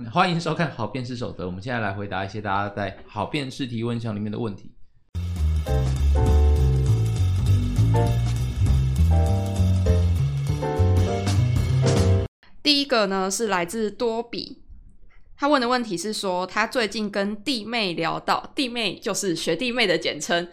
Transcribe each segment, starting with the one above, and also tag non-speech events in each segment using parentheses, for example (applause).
嗯，欢迎收看《好辩士守则》，我们现在来回答一些大家在好辩士提问箱里面的问题。第一个呢是来自多比，他问的问题是说，他最近跟弟妹聊到，弟妹就是学弟妹的简称，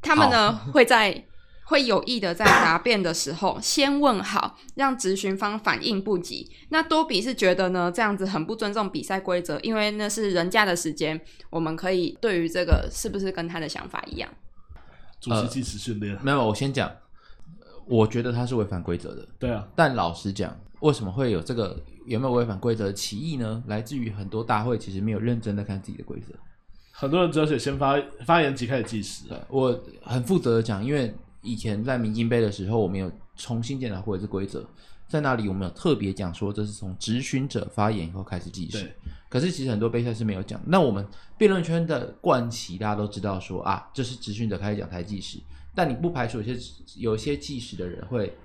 他们呢好会在。会有意的在答辩的时候 (laughs) 先问好，让质询方反应不及。那多比是觉得呢，这样子很不尊重比赛规则，因为那是人家的时间，我们可以对于这个是不是跟他的想法一样？主席计时训练、呃、没有，我先讲，我觉得他是违反规则的。对啊，但老实讲，为什么会有这个有没有违反规则的歧义呢？来自于很多大会其实没有认真的看自己的规则，很多人只要写先发发言即开始计时。我很负责的讲，因为。以前在明金杯的时候，我们有重新检讨过一次规则，在那里我们有特别讲说，这是从执询者发言以后开始计时。可是其实很多杯赛是没有讲。那我们辩论圈的惯习，大家都知道说啊，这是执询者开始讲才计时。但你不排除有些有些计时的人会，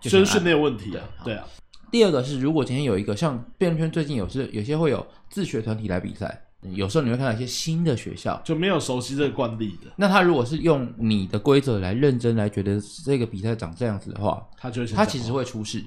真是没有问题的。对啊。第二个是，如果今天有一个像辩论圈最近有是有些会有自学团体来比赛。有时候你会看到一些新的学校就没有熟悉这个惯例的。那他如果是用你的规则来认真来觉得这个比赛长这样子的话，他就会他其实会出事，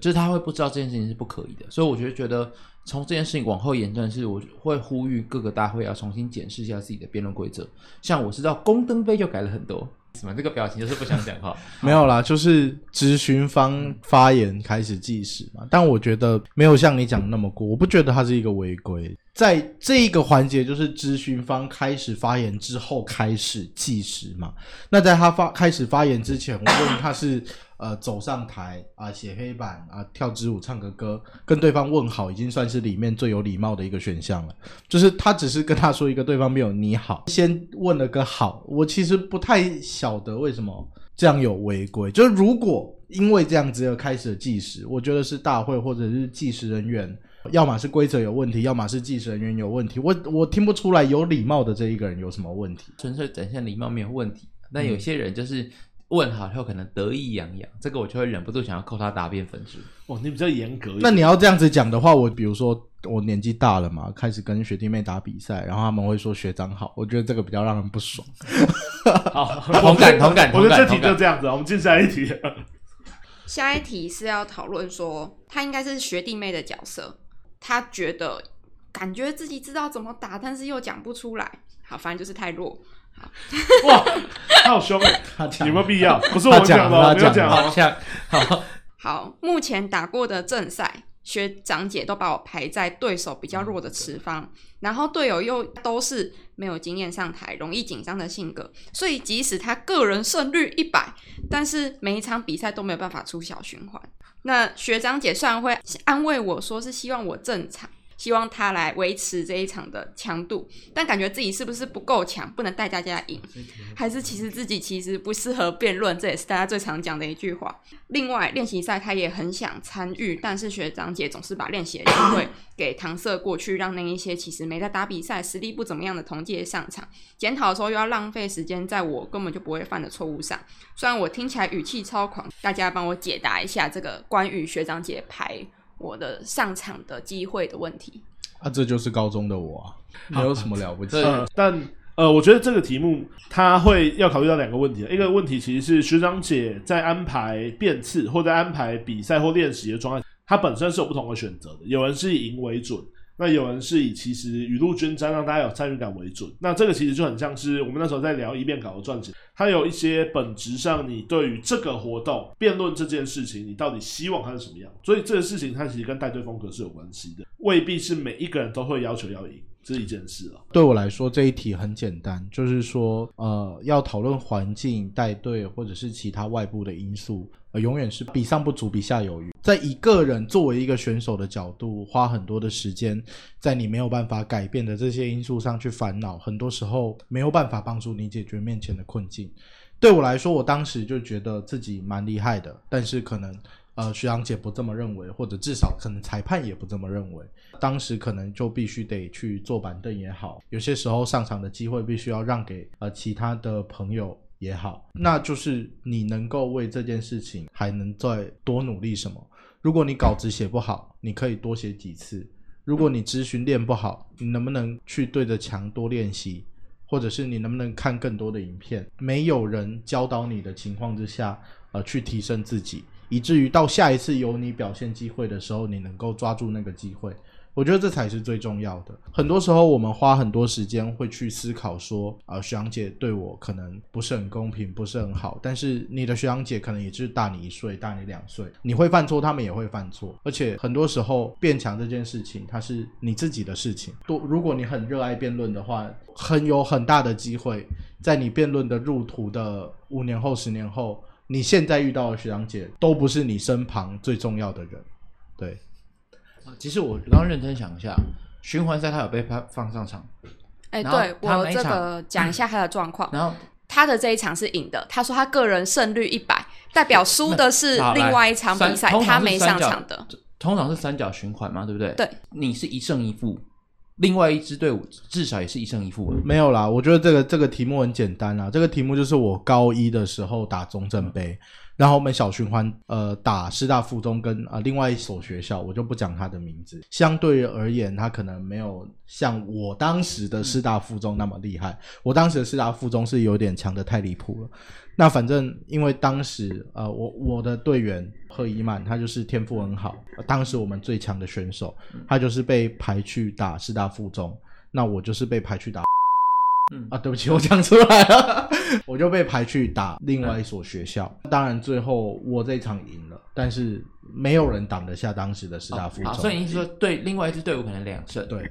就是他会不知道这件事情是不可以的。所以我觉得觉得从这件事情往后延展，是我会呼吁各个大会要重新检视一下自己的辩论规则。像我知道宫灯杯就改了很多。什么？这个表情就是不想讲话？(laughs) 没有啦，就是咨询方发言开始计时嘛。但我觉得没有像你讲的那么过，我不觉得它是一个违规。在这一个环节，就是咨询方开始发言之后开始计时嘛。那在他发开始发言之前，我问他是。(coughs) 呃，走上台啊，写黑板啊，跳支舞，唱个歌，跟对方问好，已经算是里面最有礼貌的一个选项了。就是他只是跟他说一个对方没有你好，先问了个好。我其实不太晓得为什么这样有违规。就是如果因为这样子而开始计时，我觉得是大会或者是计时人员，要么是规则有问题，要么是计时人员有问题。我我听不出来有礼貌的这一个人有什么问题，纯粹展现礼貌没有问题。但有些人就是。嗯问好以后可能得意洋洋，这个我就会忍不住想要扣他答辩分数。哦，你比较严格。那你要这样子讲的话，我比如说我年纪大了嘛，开始跟学弟妹打比赛，然后他们会说学长好，我觉得这个比较让人不爽。(laughs) 好，同感同感。(laughs) 我觉得这题就这样子，我们进下一题。(laughs) 下一题是要讨论说，他应该是学弟妹的角色，他觉得感觉自己知道怎么打，但是又讲不出来。好，反正就是太弱。(laughs) 哇，他好凶哎！有没有必要？不是我讲的，我没有讲。好，好，好。目前打过的正赛，学长姐都把我排在对手比较弱的池方，然后队友又都是没有经验上台、容易紧张的性格，所以即使他个人胜率一百，但是每一场比赛都没有办法出小循环。那学长姐虽然会安慰我说是希望我正常。希望他来维持这一场的强度，但感觉自己是不是不够强，不能带大家赢，还是其实自己其实不适合辩论，这也是大家最常讲的一句话。另外，练习赛他也很想参与，但是学长姐总是把练习的机会给搪塞过去，让那一些其实没在打比赛、实力不怎么样的同届上场。检讨的时候又要浪费时间在我根本就不会犯的错误上。虽然我听起来语气超狂，大家帮我解答一下这个关于学长姐排。我的上场的机会的问题，啊，这就是高中的我啊，没有什么了不起。呃，但呃，我觉得这个题目它会要考虑到两个问题，一个问题其实是学长姐在安排变次或在安排比赛或练习的状态，它本身是有不同的选择的。有人是以赢为准。那有人是以其实雨露均沾，让大家有参与感为准。那这个其实就很像是我们那时候在聊一遍稿的撰写，它有一些本质上，你对于这个活动辩论这件事情，你到底希望它是什么样？所以这个事情它其实跟带队风格是有关系的，未必是每一个人都会要求要赢。这一件事了。对我来说，这一题很简单，就是说，呃，要讨论环境、带队或者是其他外部的因素，呃，永远是比上不足，比下有余。在一个人作为一个选手的角度，花很多的时间在你没有办法改变的这些因素上去烦恼，很多时候没有办法帮助你解决面前的困境。对我来说，我当时就觉得自己蛮厉害的，但是可能。呃，徐阳姐不这么认为，或者至少可能裁判也不这么认为。当时可能就必须得去坐板凳也好，有些时候上场的机会必须要让给呃其他的朋友也好，那就是你能够为这件事情还能再多努力什么？如果你稿子写不好，你可以多写几次；如果你咨询练不好，你能不能去对着墙多练习？或者是你能不能看更多的影片？没有人教导你的情况之下，呃，去提升自己，以至于到下一次有你表现机会的时候，你能够抓住那个机会。我觉得这才是最重要的。很多时候，我们花很多时间会去思考说，啊、呃，学长姐对我可能不是很公平，不是很好。但是你的学长姐可能也就是大你一岁，大你两岁，你会犯错，他们也会犯错。而且很多时候，变强这件事情，它是你自己的事情。多，如果你很热爱辩论的话，很有很大的机会，在你辩论的入途的五年后、十年后，你现在遇到的学长姐都不是你身旁最重要的人，对。其实我刚刚认真想一下，循环赛他有被他放上场，哎、欸，对我这个 (clears throat) 讲一下他的状况。然后他的这一场是赢的，他说他个人胜率一百，代表输的是另外一场比赛，他没上场的。通常是三角循环嘛，对不对？对，你是一胜一负，另外一支队伍至少也是一胜一负。没有啦，我觉得这个这个题目很简单啦，这个题目就是我高一的时候打中正杯。嗯然后我们小循环，呃，打师大附中跟呃另外一所学校，我就不讲他的名字。相对而言，他可能没有像我当时的师大附中那么厉害。我当时的师大附中是有点强的太离谱了。那反正因为当时，呃，我我的队员贺一曼，他就是天赋很好，当时我们最强的选手，他就是被排去打师大附中，那我就是被排去打。嗯啊，对不起，我讲出来了，(laughs) 我就被排去打另外一所学校。嗯、当然，最后我这一场赢了，但是没有人挡得下当时的师大附中。哦、所以你是说，对另外一支队伍可能两胜？对，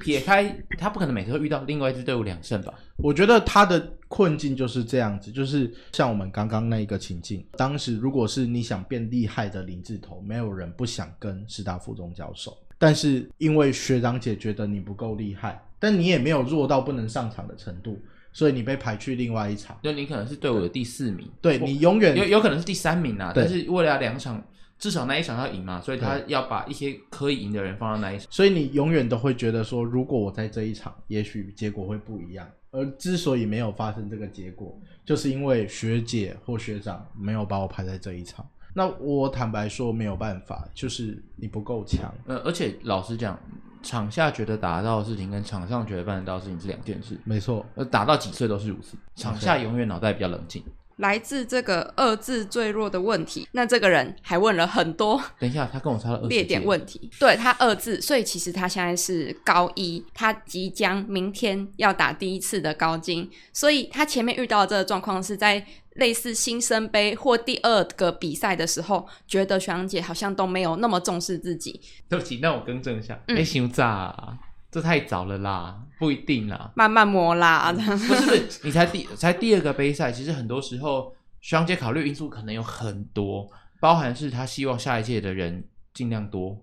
撇开他不可能每次都遇到另外一支队伍两胜吧？我觉得他的困境就是这样子，就是像我们刚刚那一个情境。当时如果是你想变厉害的林志头，没有人不想跟师大附中交手，但是因为学长姐觉得你不够厉害。但你也没有弱到不能上场的程度，所以你被排去另外一场。就你可能是队伍的第四名，对，你永远有有可能是第三名啊。但是为了两场，至少那一场要赢嘛，所以他要把一些可以赢的人放到那一场。所以你永远都会觉得说，如果我在这一场，也许结果会不一样。而之所以没有发生这个结果，就是因为学姐或学长没有把我排在这一场。那我坦白说没有办法，就是你不够强。呃，而且老实讲。场下觉得打得到的事情，跟场上觉得办得到的事情是两件事。没错，呃，打到几岁都是如此。场下永远脑袋比较冷静。来自这个二字最弱的问题，那这个人还问了很多。(laughs) 等一下，他跟我差了二字。列点问题，对他二字，所以其实他现在是高一，他即将明天要打第一次的高金，所以他前面遇到的这个状况是在。类似新生杯或第二个比赛的时候，觉得学长姐好像都没有那么重视自己。对不起，那我更正一下，哎、嗯，熊炸、啊，这太早了啦，不一定啦，慢慢磨啦。不是不是，你才第才第二个杯赛，其实很多时候学长姐考虑因素可能有很多，包含是他希望下一届的人尽量多。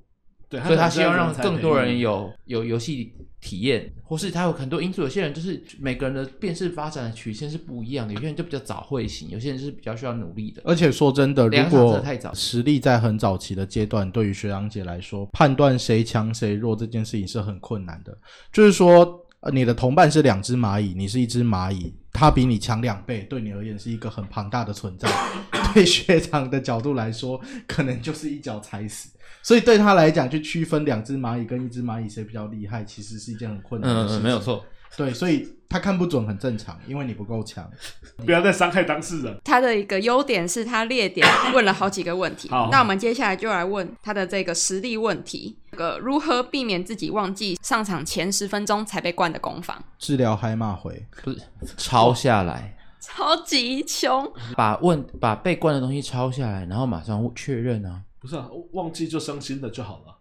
对，所以他希望让更多人有有游戏体验，或是他有很多因素。有些人就是每个人的辨识发展的曲线是不一样的，有些人就比较早会醒，有些人是比较需要努力的。而且说真的，如果实力在很早期的阶段，对于学长姐来说，判断谁强谁弱这件事情是很困难的。就是说，你的同伴是两只蚂蚁，你是一只蚂蚁，他比你强两倍，对你而言是一个很庞大的存在。(coughs) 对学长的角度来说，可能就是一脚踩死。所以对他来讲，去区分两只蚂蚁跟一只蚂蚁谁比较厉害，其实是一件很困难的事情。嗯，没有错。对，所以他看不准很正常，因为你不够强。不要再伤害当事人。他的一个优点是他列点问了好几个问题。好，那我们接下来就来问他的这个实力问题：这个如何避免自己忘记上场前十分钟才被灌的攻防？治疗嗨骂回，不是抄下来，超级穷。把问把被灌的东西抄下来，然后马上确认啊。不是啊，忘记就伤心的就好了，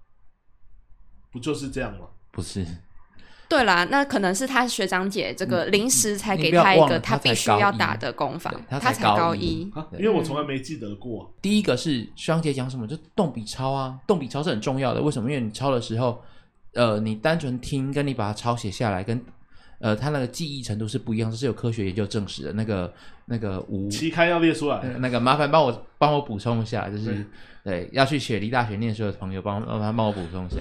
不就是这样吗？不是，对啦，那可能是他学长姐这个临时才给他一个他必须要打的攻防，他才高一，因为我从来没记得过。第一个是学长姐讲什么，就动笔抄啊，动笔抄是很重要的。为什么？因为你抄的时候，呃，你单纯听跟你把它抄写下来，跟呃他那个记忆程度是不一样，这是有科学研究证实的。那个那个五期刊要列出来，那个麻烦帮我帮我补充一下，就是。对，要去雪梨大学念书的朋友，帮帮他帮我补充一下。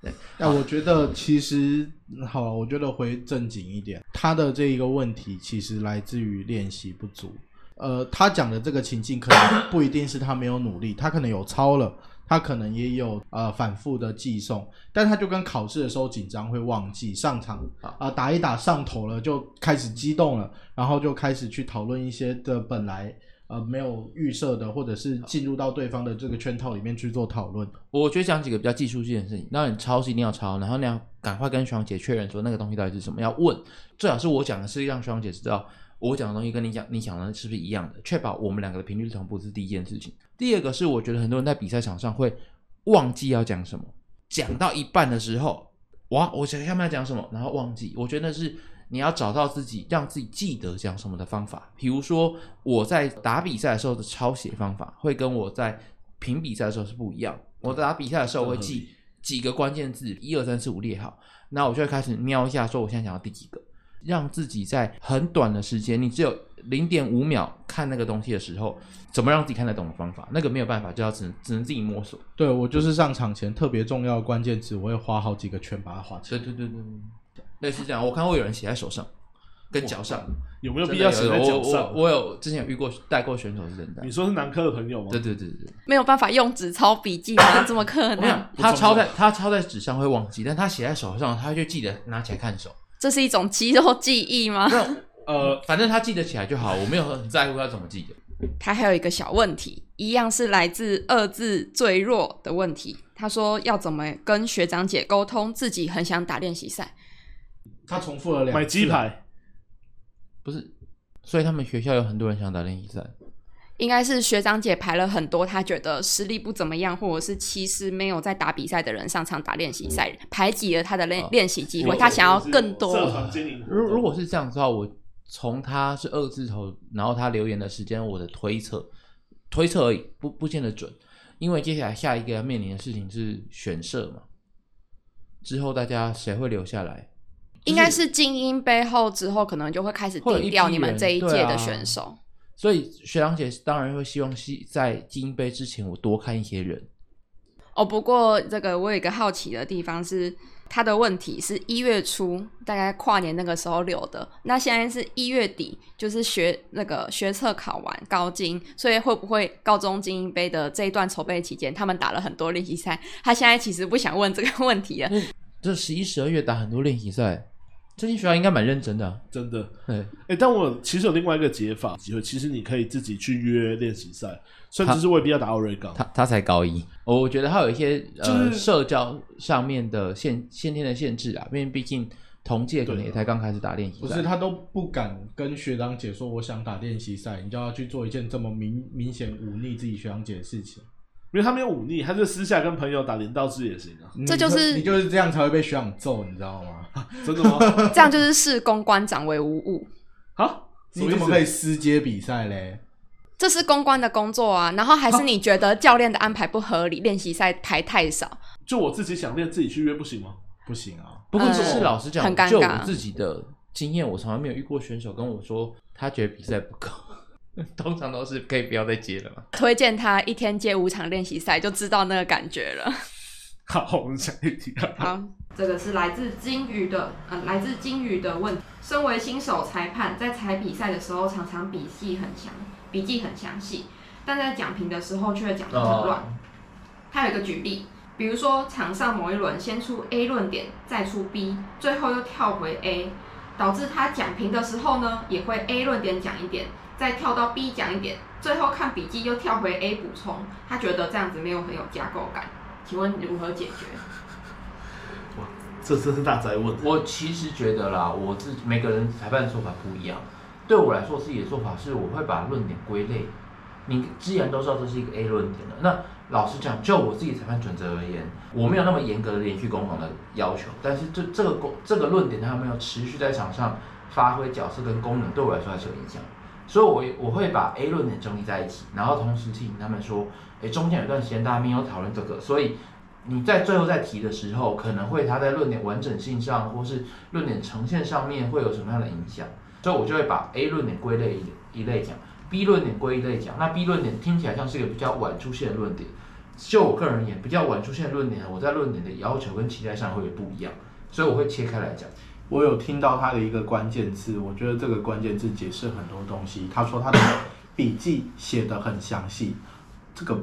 对，那我觉得其实好，我觉得回正经一点，他的这一个问题其实来自于练习不足。呃，他讲的这个情境可能不一定是他没有努力，他可能有抄了，他可能也有呃反复的记诵，但他就跟考试的时候紧张会忘记上场啊、呃、打一打上头了就开始激动了，然后就开始去讨论一些的本来呃没有预设的，或者是进入到对方的这个圈套里面去做讨论。我觉得讲几个比较技术性的事情，那你抄是一定要抄，然后你要赶快跟学长姐确认说那个东西到底是什么，要问，最好是我讲的是让学长姐知道。我讲的东西跟你讲，你讲的是不是一样的？确保我们两个的频率同步是第一件事情。第二个是，我觉得很多人在比赛场上会忘记要讲什么，讲到一半的时候，哇，我想下面要讲什么，然后忘记。我觉得是你要找到自己让自己记得讲什么的方法。比如说，我在打比赛的时候的抄写方法，会跟我在评比赛的时候是不一样。我在打比赛的时候我会记几个关键字，一二三四五列好，那我就会开始瞄一下，说我现在讲到第几个。让自己在很短的时间，你只有零点五秒看那个东西的时候，怎么让自己看得懂的方法？那个没有办法，就要只能只能自己摸索。对，我就是上场前特别重要的关键词，我会花好几个圈把它画出来。对对对对对，类似这样。我看过有人写在手上，跟脚上，有没有必要写在脚上？我，我，我有之前有遇过带过选手是真的。你说是南科的朋友吗？对对对对，没有办法用纸抄笔记吗？怎么可能？他抄在他抄在纸上会忘记，但他写在手上，他就记得拿起来看手。这是一种肌肉记忆吗？呃，反正他记得起来就好，我没有很在乎他怎么记得。(laughs) 他还有一个小问题，一样是来自二字最弱的问题。他说要怎么跟学长姐沟通，自己很想打练习赛。他重复了两次。买鸡排，不是，所以他们学校有很多人想打练习赛。应该是学长姐排了很多，他觉得实力不怎么样，或者是其实没有在打比赛的人上场打练习赛，排挤了他的练练习机会。他想要更多。如如果是这样子的话，我从他是二字头，然后他留言的时间，我的推测，推测而已，不不见得准，因为接下来下一个要面临的事情是选社嘛，之后大家谁会留下来？应该是精英杯后之后，可能就会开始定掉你们这一届的选手。所以学长姐当然会希望在精英杯之前我多看一些人。哦，不过这个我有一个好奇的地方是，他的问题是一月初大概跨年那个时候留的，那现在是一月底，就是学那个学测考完高精，所以会不会高中精英杯的这一段筹备期间，他们打了很多练习赛？他现在其实不想问这个问题了。这十一、十二月打很多练习赛。这些学校应该蛮认真的、啊，真的。对，哎、欸，但我其实有另外一个解法机会，其实你可以自己去约练习赛，甚至是未必要打奥瑞冈。他他才高一，我觉得他有一些、就是、呃社交上面的限先天的限制啊，因为毕竟同届可能也才刚开始打练习赛。不是他都不敢跟学长姐说我想打练习赛，你就要去做一件这么明明显忤逆自己学长姐的事情。因为他没有忤逆，他就私下跟朋友打连道志也行啊。这就是你就是这样才会被学长揍，你知道吗？(laughs) 真的吗？这样就是视公关长为无物。好，你怎么可以私接比赛嘞？这是公关的工作啊。然后还是你觉得教练的安排不合理，练习赛排太少？就我自己想练，自己去约不行吗？不行啊。不过这是老实讲，很尴尬。就我自己的经验，我从来没有遇过选手跟我说他觉得比赛不够。(laughs) 通常都是可以不要再接了嘛。推荐他一天接五场练习赛，就知道那个感觉了。(laughs) 好，我们下一题。好，这个是来自金鱼的，呃，来自金鱼的问题。身为新手裁判，在裁比赛的时候，常常笔记很详，笔记很详细，但在讲评的时候却讲得很乱。他有一个举例，比如说场上某一轮先出 A 论点，再出 B，最后又跳回 A，导致他讲评的时候呢，也会 A 论点讲一点。再跳到 B 讲一点，最后看笔记又跳回 A 补充，他觉得这样子没有很有架构感，请问如何解决？哇，这真是大灾问！我其实觉得啦，我自己每个人裁判的说法不一样，对我来说自己的做法是，我会把论点归类。你既然都知道这是一个 A 论点了，那老实讲，就我自己裁判准则而言，我没有那么严格的连续攻防的要求，但是这这个攻这个论点它没有持续在场上发挥角色跟功能，对我来说还是有影响。所以我，我我会把 A 论点整理在一起，然后同时提醒他们说，诶，中间有段时间大家没有讨论这个，所以你在最后再提的时候，可能会它在论点完整性上，或是论点呈现上面会有什么样的影响，所以我就会把 A 论点归类一一类讲，B 论点归一类讲。那 B 论点听起来像是一个比较晚出现的论点，就我个人而言，比较晚出现的论点，我在论点的要求跟期待上会有不一样，所以我会切开来讲。我有听到他的一个关键字，我觉得这个关键字解释很多东西。他说他的笔记写得很详细，这个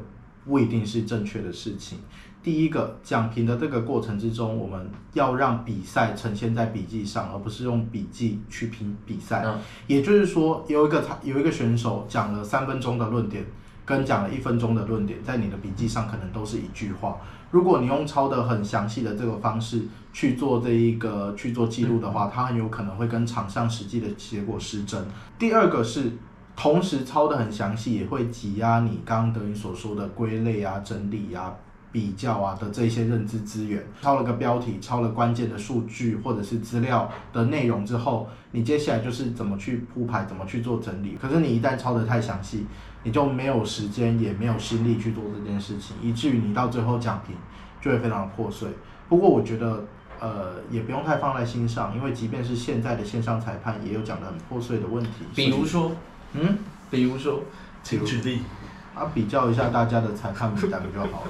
不一定是正确的事情。第一个讲评的这个过程之中，我们要让比赛呈现在笔记上，而不是用笔记去评比赛。嗯、也就是说，有一个他有一个选手讲了三分钟的论点，跟讲了一分钟的论点，在你的笔记上可能都是一句话。如果你用抄的很详细的这个方式去做这一个去做记录的话，它很有可能会跟场上实际的结果失真。第二个是，同时抄的很详细，也会挤压你刚刚德云所说的归类啊、整理啊。比较啊的这些认知资源，抄了个标题，抄了关键的数据或者是资料的内容之后，你接下来就是怎么去铺排，怎么去做整理。可是你一旦抄得太详细，你就没有时间，也没有心力去做这件事情，以至于你到最后讲评就会非常的破碎。不过我觉得，呃，也不用太放在心上，因为即便是现在的线上裁判，也有讲得很破碎的问题。比如说，嗯，比如说，请举例。啊，比较一下大家的裁判名单就好了。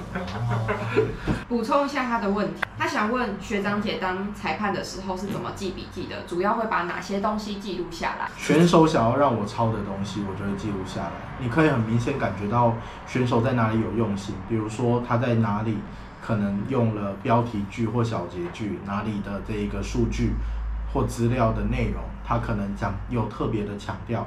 (laughs) 补充一下他的问题，他想问学长姐当裁判的时候是怎么记笔记的？主要会把哪些东西记录下来？选手想要让我抄的东西，我就会记录下来。你可以很明显感觉到选手在哪里有用心，比如说他在哪里可能用了标题句或小结句，哪里的这一个数据或资料的内容，他可能讲有特别的强调。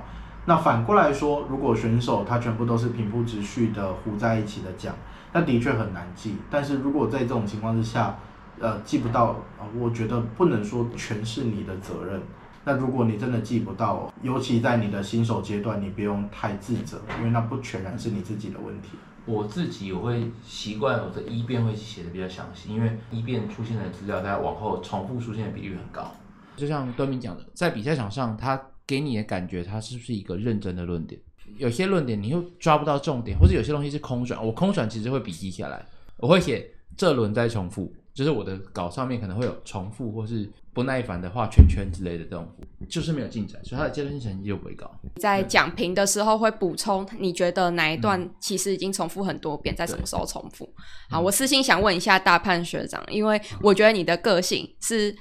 那反过来说，如果选手他全部都是平铺直叙的糊在一起的讲，那的确很难记。但是如果在这种情况之下，呃，记不到，我觉得不能说全是你的责任。那如果你真的记不到，尤其在你的新手阶段，你不用太自责，因为那不全然是你自己的问题。我自己我会习惯我的一辩会写的比较详细，因为一辩出现的资料在往后重复出现的比率很高。就像端明讲的，在比赛场上他。给你的感觉，它是不是一个认真的论点？有些论点你又抓不到重点，或者有些东西是空转。我空转其实会笔记下来，我会写这轮再重复，就是我的稿上面可能会有重复或是不耐烦的画圈圈之类的这种，就是没有进展，所以它的阶段性成绩就不会高。在讲评的时候会补充，你觉得哪一段其实已经重复很多遍，在什么时候重复？好，我私心想问一下大判学长，因为我觉得你的个性是。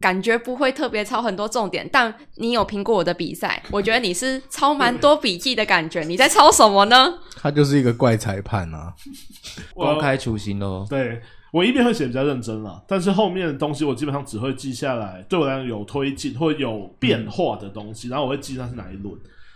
感觉不会特别抄很多重点，但你有评过我的比赛，我觉得你是抄蛮多笔记的感觉。你在抄什么呢？他就是一个怪裁判啊，(laughs) 公开处刑喽。对，我一边会写比较认真了，但是后面的东西我基本上只会记下来，对我来讲有推进或有变化的东西，然后我会记那是哪一轮。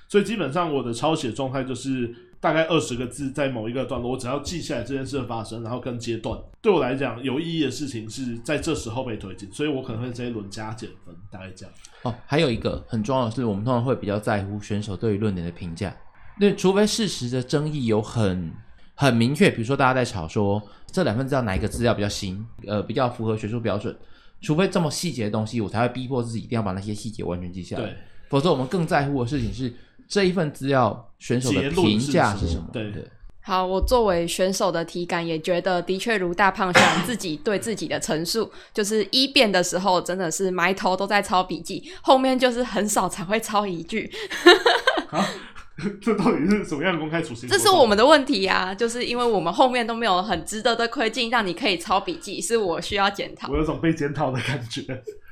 所以基本上我的抄写状态就是。大概二十个字，在某一个段落，我只要记下来这件事的发生，然后跟阶段，对我来讲有意义的事情是在这时候被推进，所以我可能会这一轮加减分，大概这样。哦，还有一个很重要的是，我们通常会比较在乎选手对于论点的评价，那，除非事实的争议有很很明确，比如说大家在吵说这两份资料哪一个资料比较新，呃，比较符合学术标准，除非这么细节的东西，我才会逼迫自己一定要把那些细节完全记下来，否则我们更在乎的事情是。这一份资料选手的评价是什么？对对。好，我作为选手的体感也觉得，的确如大胖想自己对自己的陈述，就是一辩的时候真的是埋头都在抄笔记，后面就是很少才会抄一句。啊，(laughs) 这到底是什么样的公开处刑？这是我们的问题啊，就是因为我们后面都没有很值得的推进，让你可以抄笔记，是我需要检讨。我有种被检讨的感觉。